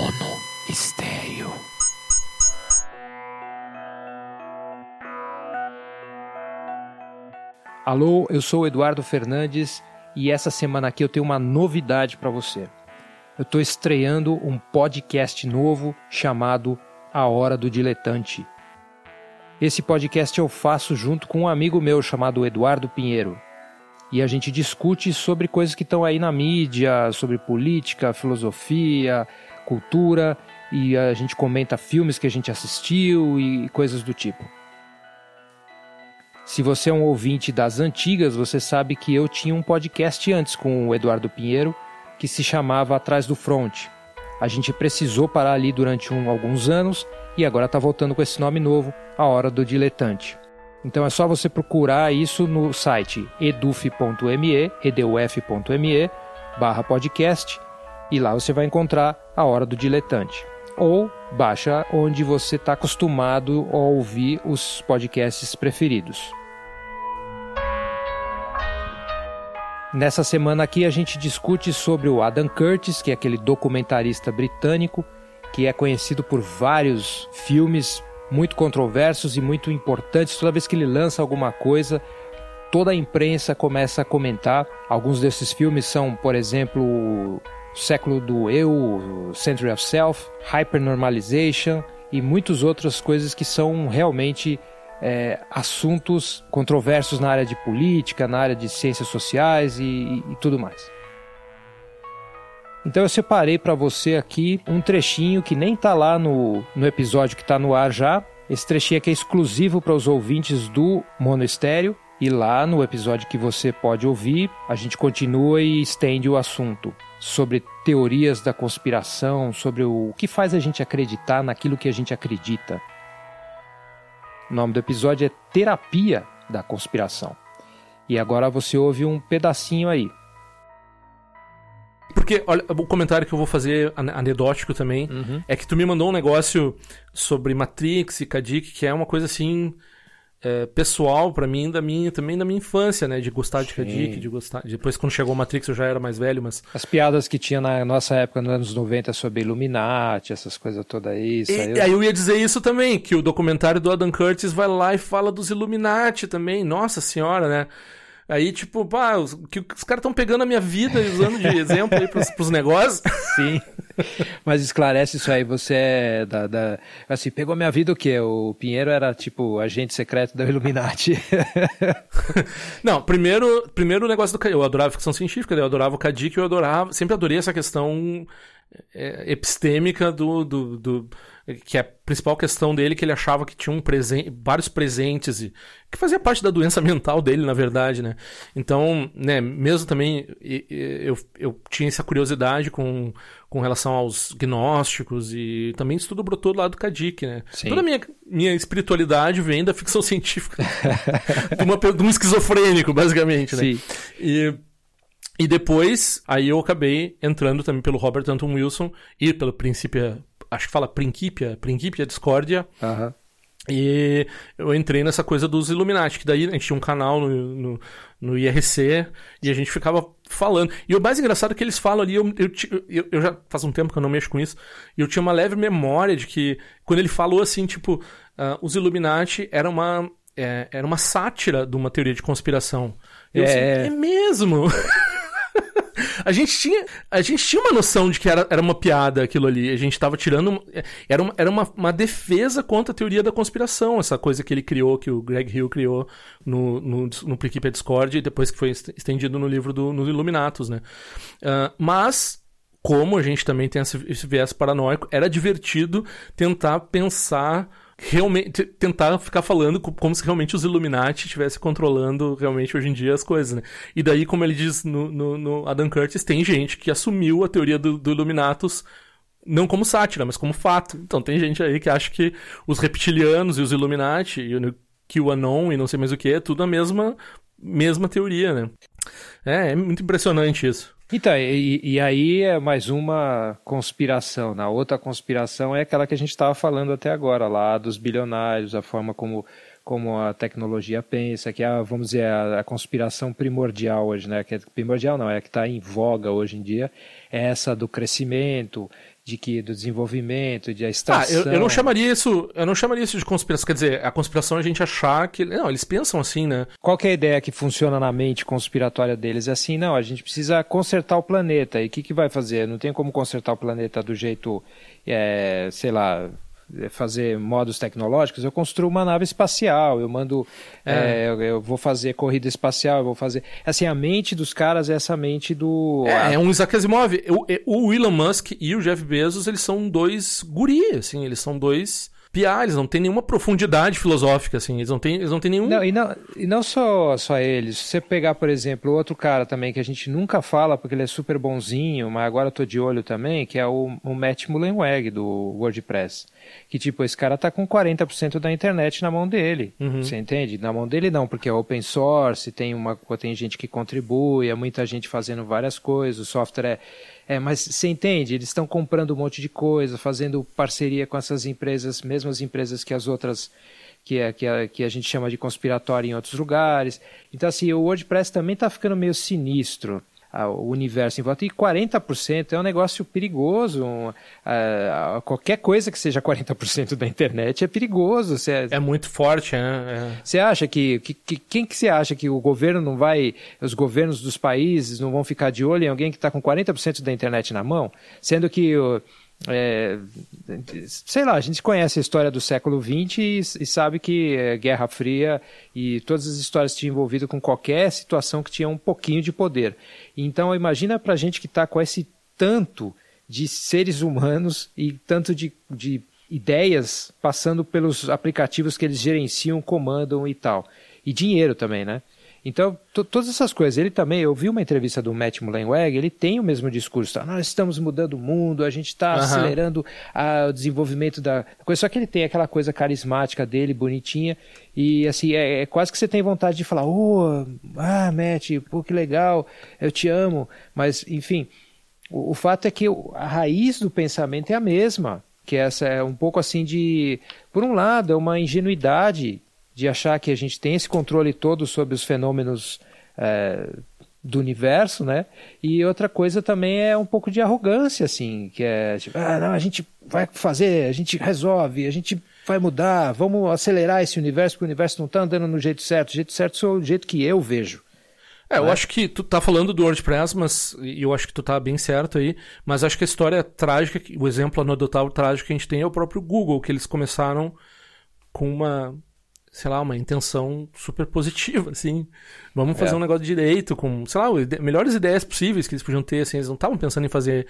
Mono Estéreo. Alô, eu sou Eduardo Fernandes e essa semana aqui eu tenho uma novidade para você. Eu estou estreando um podcast novo chamado A Hora do Diletante. Esse podcast eu faço junto com um amigo meu chamado Eduardo Pinheiro. E a gente discute sobre coisas que estão aí na mídia, sobre política, filosofia, cultura, e a gente comenta filmes que a gente assistiu e coisas do tipo. Se você é um ouvinte das antigas, você sabe que eu tinha um podcast antes com o Eduardo Pinheiro que se chamava Atrás do Front. A gente precisou parar ali durante um, alguns anos e agora está voltando com esse nome novo, A Hora do Diletante. Então é só você procurar isso no site eduf.me, eduf.me, barra podcast, e lá você vai encontrar A Hora do Diletante. Ou baixa onde você está acostumado a ouvir os podcasts preferidos. Nessa semana aqui a gente discute sobre o Adam Curtis, que é aquele documentarista britânico que é conhecido por vários filmes muito controversos e muito importantes. Toda vez que ele lança alguma coisa, toda a imprensa começa a comentar. Alguns desses filmes são, por exemplo, Século do Eu, Century of Self, Hypernormalization e muitas outras coisas que são realmente é, assuntos controversos na área de política, na área de ciências sociais e, e, e tudo mais. Então eu separei para você aqui um trechinho que nem tá lá no, no episódio que tá no ar já. Esse trechinho aqui é exclusivo para os ouvintes do Monostério. E lá no episódio que você pode ouvir, a gente continua e estende o assunto sobre teorias da conspiração, sobre o que faz a gente acreditar naquilo que a gente acredita. O nome do episódio é Terapia da Conspiração. E agora você ouve um pedacinho aí. Porque, olha, o comentário que eu vou fazer anedótico também Uhum. é que tu me mandou um negócio sobre Matrix e Kadik, que é uma coisa assim. É, pessoal pra mim, da minha, também da minha infância, né? De gostar de. Kadik, de gostar. Depois, quando chegou o Matrix, eu já era mais velho, mas. As piadas que tinha na nossa época, nos anos 90, sobre Illuminati, essas coisas todas aí. Isso aí E, aí eu ia dizer isso também, que o documentário do Adam Curtis vai lá e fala dos Illuminati também. Nossa senhora, né? Aí, tipo, pá, os, que, os caras estão pegando a minha vida e usando de exemplo aí pros, pros negócios. Sim. Mas esclarece isso aí, você é da, da- Assim, pegou minha vida o quê? O Pinheiro era tipo agente secreto da Illuminati. Não, primeiro, primeiro o negócio do. Eu adorava ficção científica, eu adorava o Kadik, eu adorava. Sempre adorei essa questão é, epistêmica do, do, do- que é a principal questão dele, que ele achava que tinha um presen vários presentes e que fazia parte da doença mental dele, na verdade, né? Então, né, mesmo também eu, eu tinha essa curiosidade com, com relação aos gnósticos e também isso tudo brotou do lado do Kadik, né? Sim. Toda a minha, minha espiritualidade vem da ficção científica. de, uma de um esquizofrênico, basicamente, né? Sim. E, e depois, aí eu acabei entrando também pelo Robert Anton Wilson e pelo Princípio, acho que fala Principia, Principia Discordia, Aham. e eu entrei nessa coisa dos Illuminati, que daí a gente tinha um canal no, no, no IRC e a gente ficava falando. E o mais engraçado é que eles falam ali, eu, eu, eu, já faz um tempo que eu não mexo com isso, e eu tinha uma leve memória de que quando ele falou assim, tipo, ah, os Illuminati era uma, é, era uma sátira de uma teoria de conspiração. Eu, assim, É. é mesmo? A gente tinha, a gente tinha uma noção de que era, era uma piada aquilo ali. A gente tava tirando. Era, uma, era uma, uma defesa contra a teoria da conspiração, essa coisa que ele criou, que o Greg Hill criou no, no, no Principia Discord e depois que foi est- estendido no livro do, nos Illuminatus, né? Ah, mas como a gente também tem esse, esse viés paranoico, era divertido tentar pensar realmente tentar ficar falando co- como se realmente os Illuminati estivessem controlando realmente hoje em dia as coisas, né? E daí, como ele diz no, no, no Adam Curtis, tem gente que assumiu a teoria do, do Illuminatus não como sátira, mas como fato. Então tem gente aí que acha que os reptilianos e os Illuminati e o QAnon e não sei mais o que, é tudo a mesma, mesma teoria, né? É, é muito impressionante isso. Então, e, e aí é mais uma conspiração. Na outra conspiração é aquela que a gente estava falando até agora, lá dos bilionários, a forma como, como a tecnologia pensa, que é, vamos dizer, a, a conspiração primordial hoje, né? Que é primordial não, é que está em voga hoje em dia, é essa do crescimento, de que do desenvolvimento, de a extração. Ah, eu, eu, não chamaria isso, eu não chamaria isso de conspiração. Quer dizer, a conspiração é a gente achar que, não, eles pensam assim, né? Qual é a ideia que funciona na mente conspiratória deles? É assim, não, a gente precisa consertar o planeta. E o que, que vai fazer? Não tem como consertar o planeta do jeito, é, sei lá, fazer modos tecnológicos, eu construo uma nave espacial, eu mando, é. É, eu, eu, vou fazer corrida espacial, eu vou fazer. Assim, a mente dos caras é essa mente do. É, é um Isaac Asimov. O, o Elon Musk e o Jeff Bezos, eles são dois guri, assim, eles são dois piar, eles não têm nenhuma profundidade filosófica, assim, eles não têm, eles não têm nenhum... Não, e não, e não só, só eles, se você pegar, por exemplo, outro cara também que a gente nunca fala porque ele é super bonzinho, mas agora eu tô de olho também, que é o, o Matt Mullenweg, do WordPress. Que, tipo, esse cara tá com 40% da internet na mão dele, uhum. você entende? Na mão dele não, porque é open source, tem, uma, tem gente que contribui, é muita gente fazendo várias coisas, o software é é, mas você entende? Eles estão comprando um monte de coisa, fazendo parceria com essas empresas, mesmas empresas que as outras que, é, que, é, que a gente chama de conspiratória em outros lugares. Então, assim, o WordPress também está ficando meio sinistro o universo em volta. E 40% é um negócio perigoso. Um, qualquer coisa que seja 40% da internet é perigoso. Cê, é muito forte, né? Você é. acha que, que, que, Quem que você acha que o governo não vai. Os governos dos países não vão ficar de olho em alguém que está com 40% da internet na mão? Sendo que. É, sei lá, a gente conhece a história do século XX e, e sabe que é, Guerra Fria e todas as histórias tinham envolvido com qualquer situação que tinha um pouquinho de poder. Então, imagina para a gente que está com esse tanto de seres humanos e tanto de, de ideias passando pelos aplicativos que eles gerenciam, comandam e tal. E dinheiro também, né? Então, todas essas coisas. Ele também, eu vi uma entrevista do Matt Mullenweg, ele tem o mesmo discurso. Tá? Nós estamos mudando o mundo, a gente está uhum. acelerando a, o desenvolvimento da coisa. Só que ele tem aquela coisa carismática dele, bonitinha. E assim, é, é quase que você tem vontade de falar: Oh, ah, Matt, pô, que legal, eu te amo. Mas, enfim, o, o fato é que a raiz do pensamento é a mesma. Que essa é um pouco assim de. Por um lado, é uma ingenuidade de achar que a gente tem esse controle todo sobre os fenômenos é, do universo, né? E outra coisa também é um pouco de arrogância, assim, que é tipo, ah, não, a gente vai fazer, a gente resolve, a gente vai mudar, vamos acelerar esse universo, porque o universo não está andando no jeito certo. O jeito certo é o jeito que eu vejo. É, eu né? acho que tu tá falando do WordPress, mas eu acho que tu tá bem certo aí, mas acho que a história trágica, o exemplo anedotal trágico que a gente tem é o próprio Google, que eles começaram com uma sei lá, uma intenção super positiva, assim. Vamos fazer é. um negócio direito, com, sei lá, melhores ideias possíveis que eles podiam ter, assim. Eles não estavam pensando em fazer.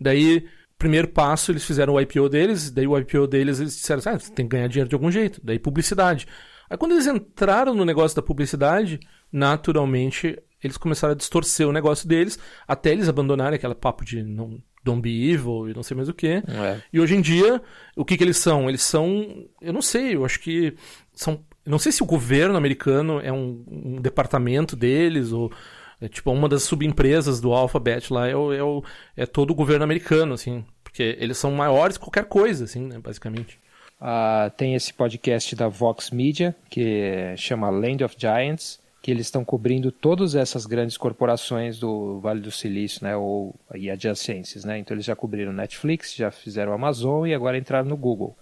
Daí, primeiro passo, eles fizeram o IPO deles, daí o IPO deles, eles disseram, ah, tem que ganhar dinheiro de algum jeito. Daí, publicidade. Aí, quando eles entraram no negócio da publicidade, naturalmente, eles começaram a distorcer o negócio deles, até eles abandonarem aquele papo de não Don't Be Evil e não sei mais o que. É. E hoje em dia, o que, que eles são? Eles são. Eu não sei, eu acho que são. Não sei se o governo americano é um, um departamento deles ou. É, tipo, uma das subempresas do Alphabet lá é, é, é todo o governo americano, assim. Porque eles são maiores que qualquer coisa, assim, né, basicamente. Uh, tem esse podcast da Vox Media, que chama Land of Giants, que eles estão cobrindo todas essas grandes corporações do Vale do Silício, né, ou e adjacências, né? Então eles já cobriram Netflix, já fizeram Amazon e agora entraram no Google.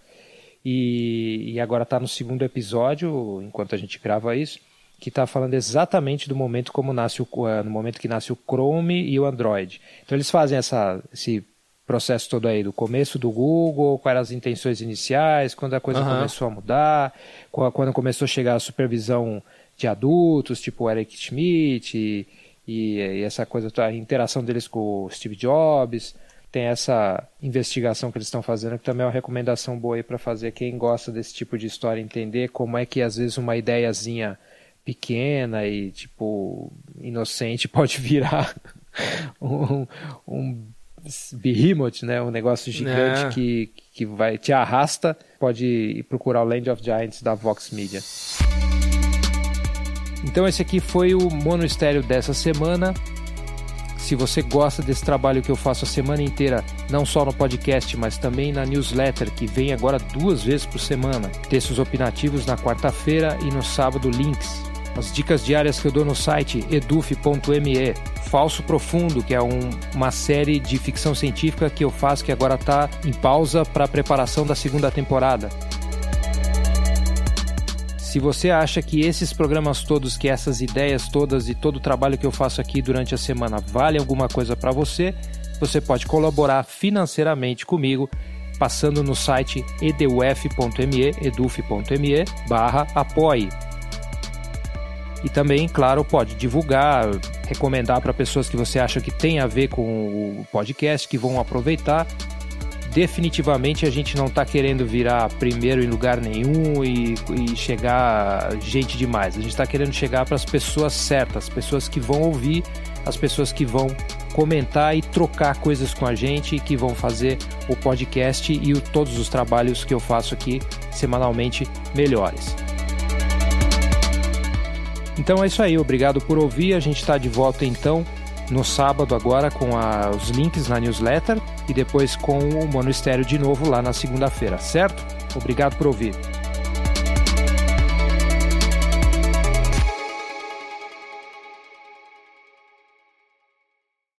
E, e agora está no segundo episódio, enquanto a gente grava isso, que está falando exatamente do momento como nasce o, no momento que nasce o Chrome e o Android. Então eles fazem essa, esse processo todo aí do começo do Google, quais eram as intenções iniciais, quando a coisa uhum. começou a mudar, quando começou a chegar a supervisão de adultos, tipo Eric Schmidt e, e, e essa coisa, a interação deles com o Steve Jobs. Tem essa investigação que eles estão fazendo, que também é uma recomendação boa aí para fazer quem gosta desse tipo de história entender como é que às vezes uma ideiazinha pequena e tipo inocente pode virar um, um behemoth, né? Um negócio gigante é. que, que vai te arrasta. Pode ir procurar o Land of Giants da Vox Media. Então esse aqui foi o Mono Estéreo dessa semana. Se você gosta desse trabalho que eu faço a semana inteira, não só no podcast, mas também na newsletter, que vem agora duas vezes por semana, textos opinativos na quarta-feira e no sábado links. As dicas diárias que eu dou no site eduf.me, Falso Profundo, que é um, uma série de ficção científica que eu faço que agora está em pausa para a preparação da segunda temporada. Se você acha que esses programas todos, que essas ideias todas e todo o trabalho que eu faço aqui durante a semana vale alguma coisa para você, você pode colaborar financeiramente comigo passando no site eduf.me, eduf.me barra apoie. E também, claro, pode divulgar, recomendar para pessoas que você acha que tem a ver com o podcast, que vão aproveitar. Definitivamente a gente não está querendo virar primeiro em lugar nenhum e, e chegar gente demais. A gente está querendo chegar para as pessoas certas, as pessoas que vão ouvir, as pessoas que vão comentar e trocar coisas com a gente, que vão fazer o podcast e o, todos os trabalhos que eu faço aqui semanalmente melhores. Então é isso aí, obrigado por ouvir. A gente está de volta então no sábado agora com a, os links na newsletter e depois com o Mono Estéreo de novo lá na segunda-feira, certo? Obrigado por ouvir.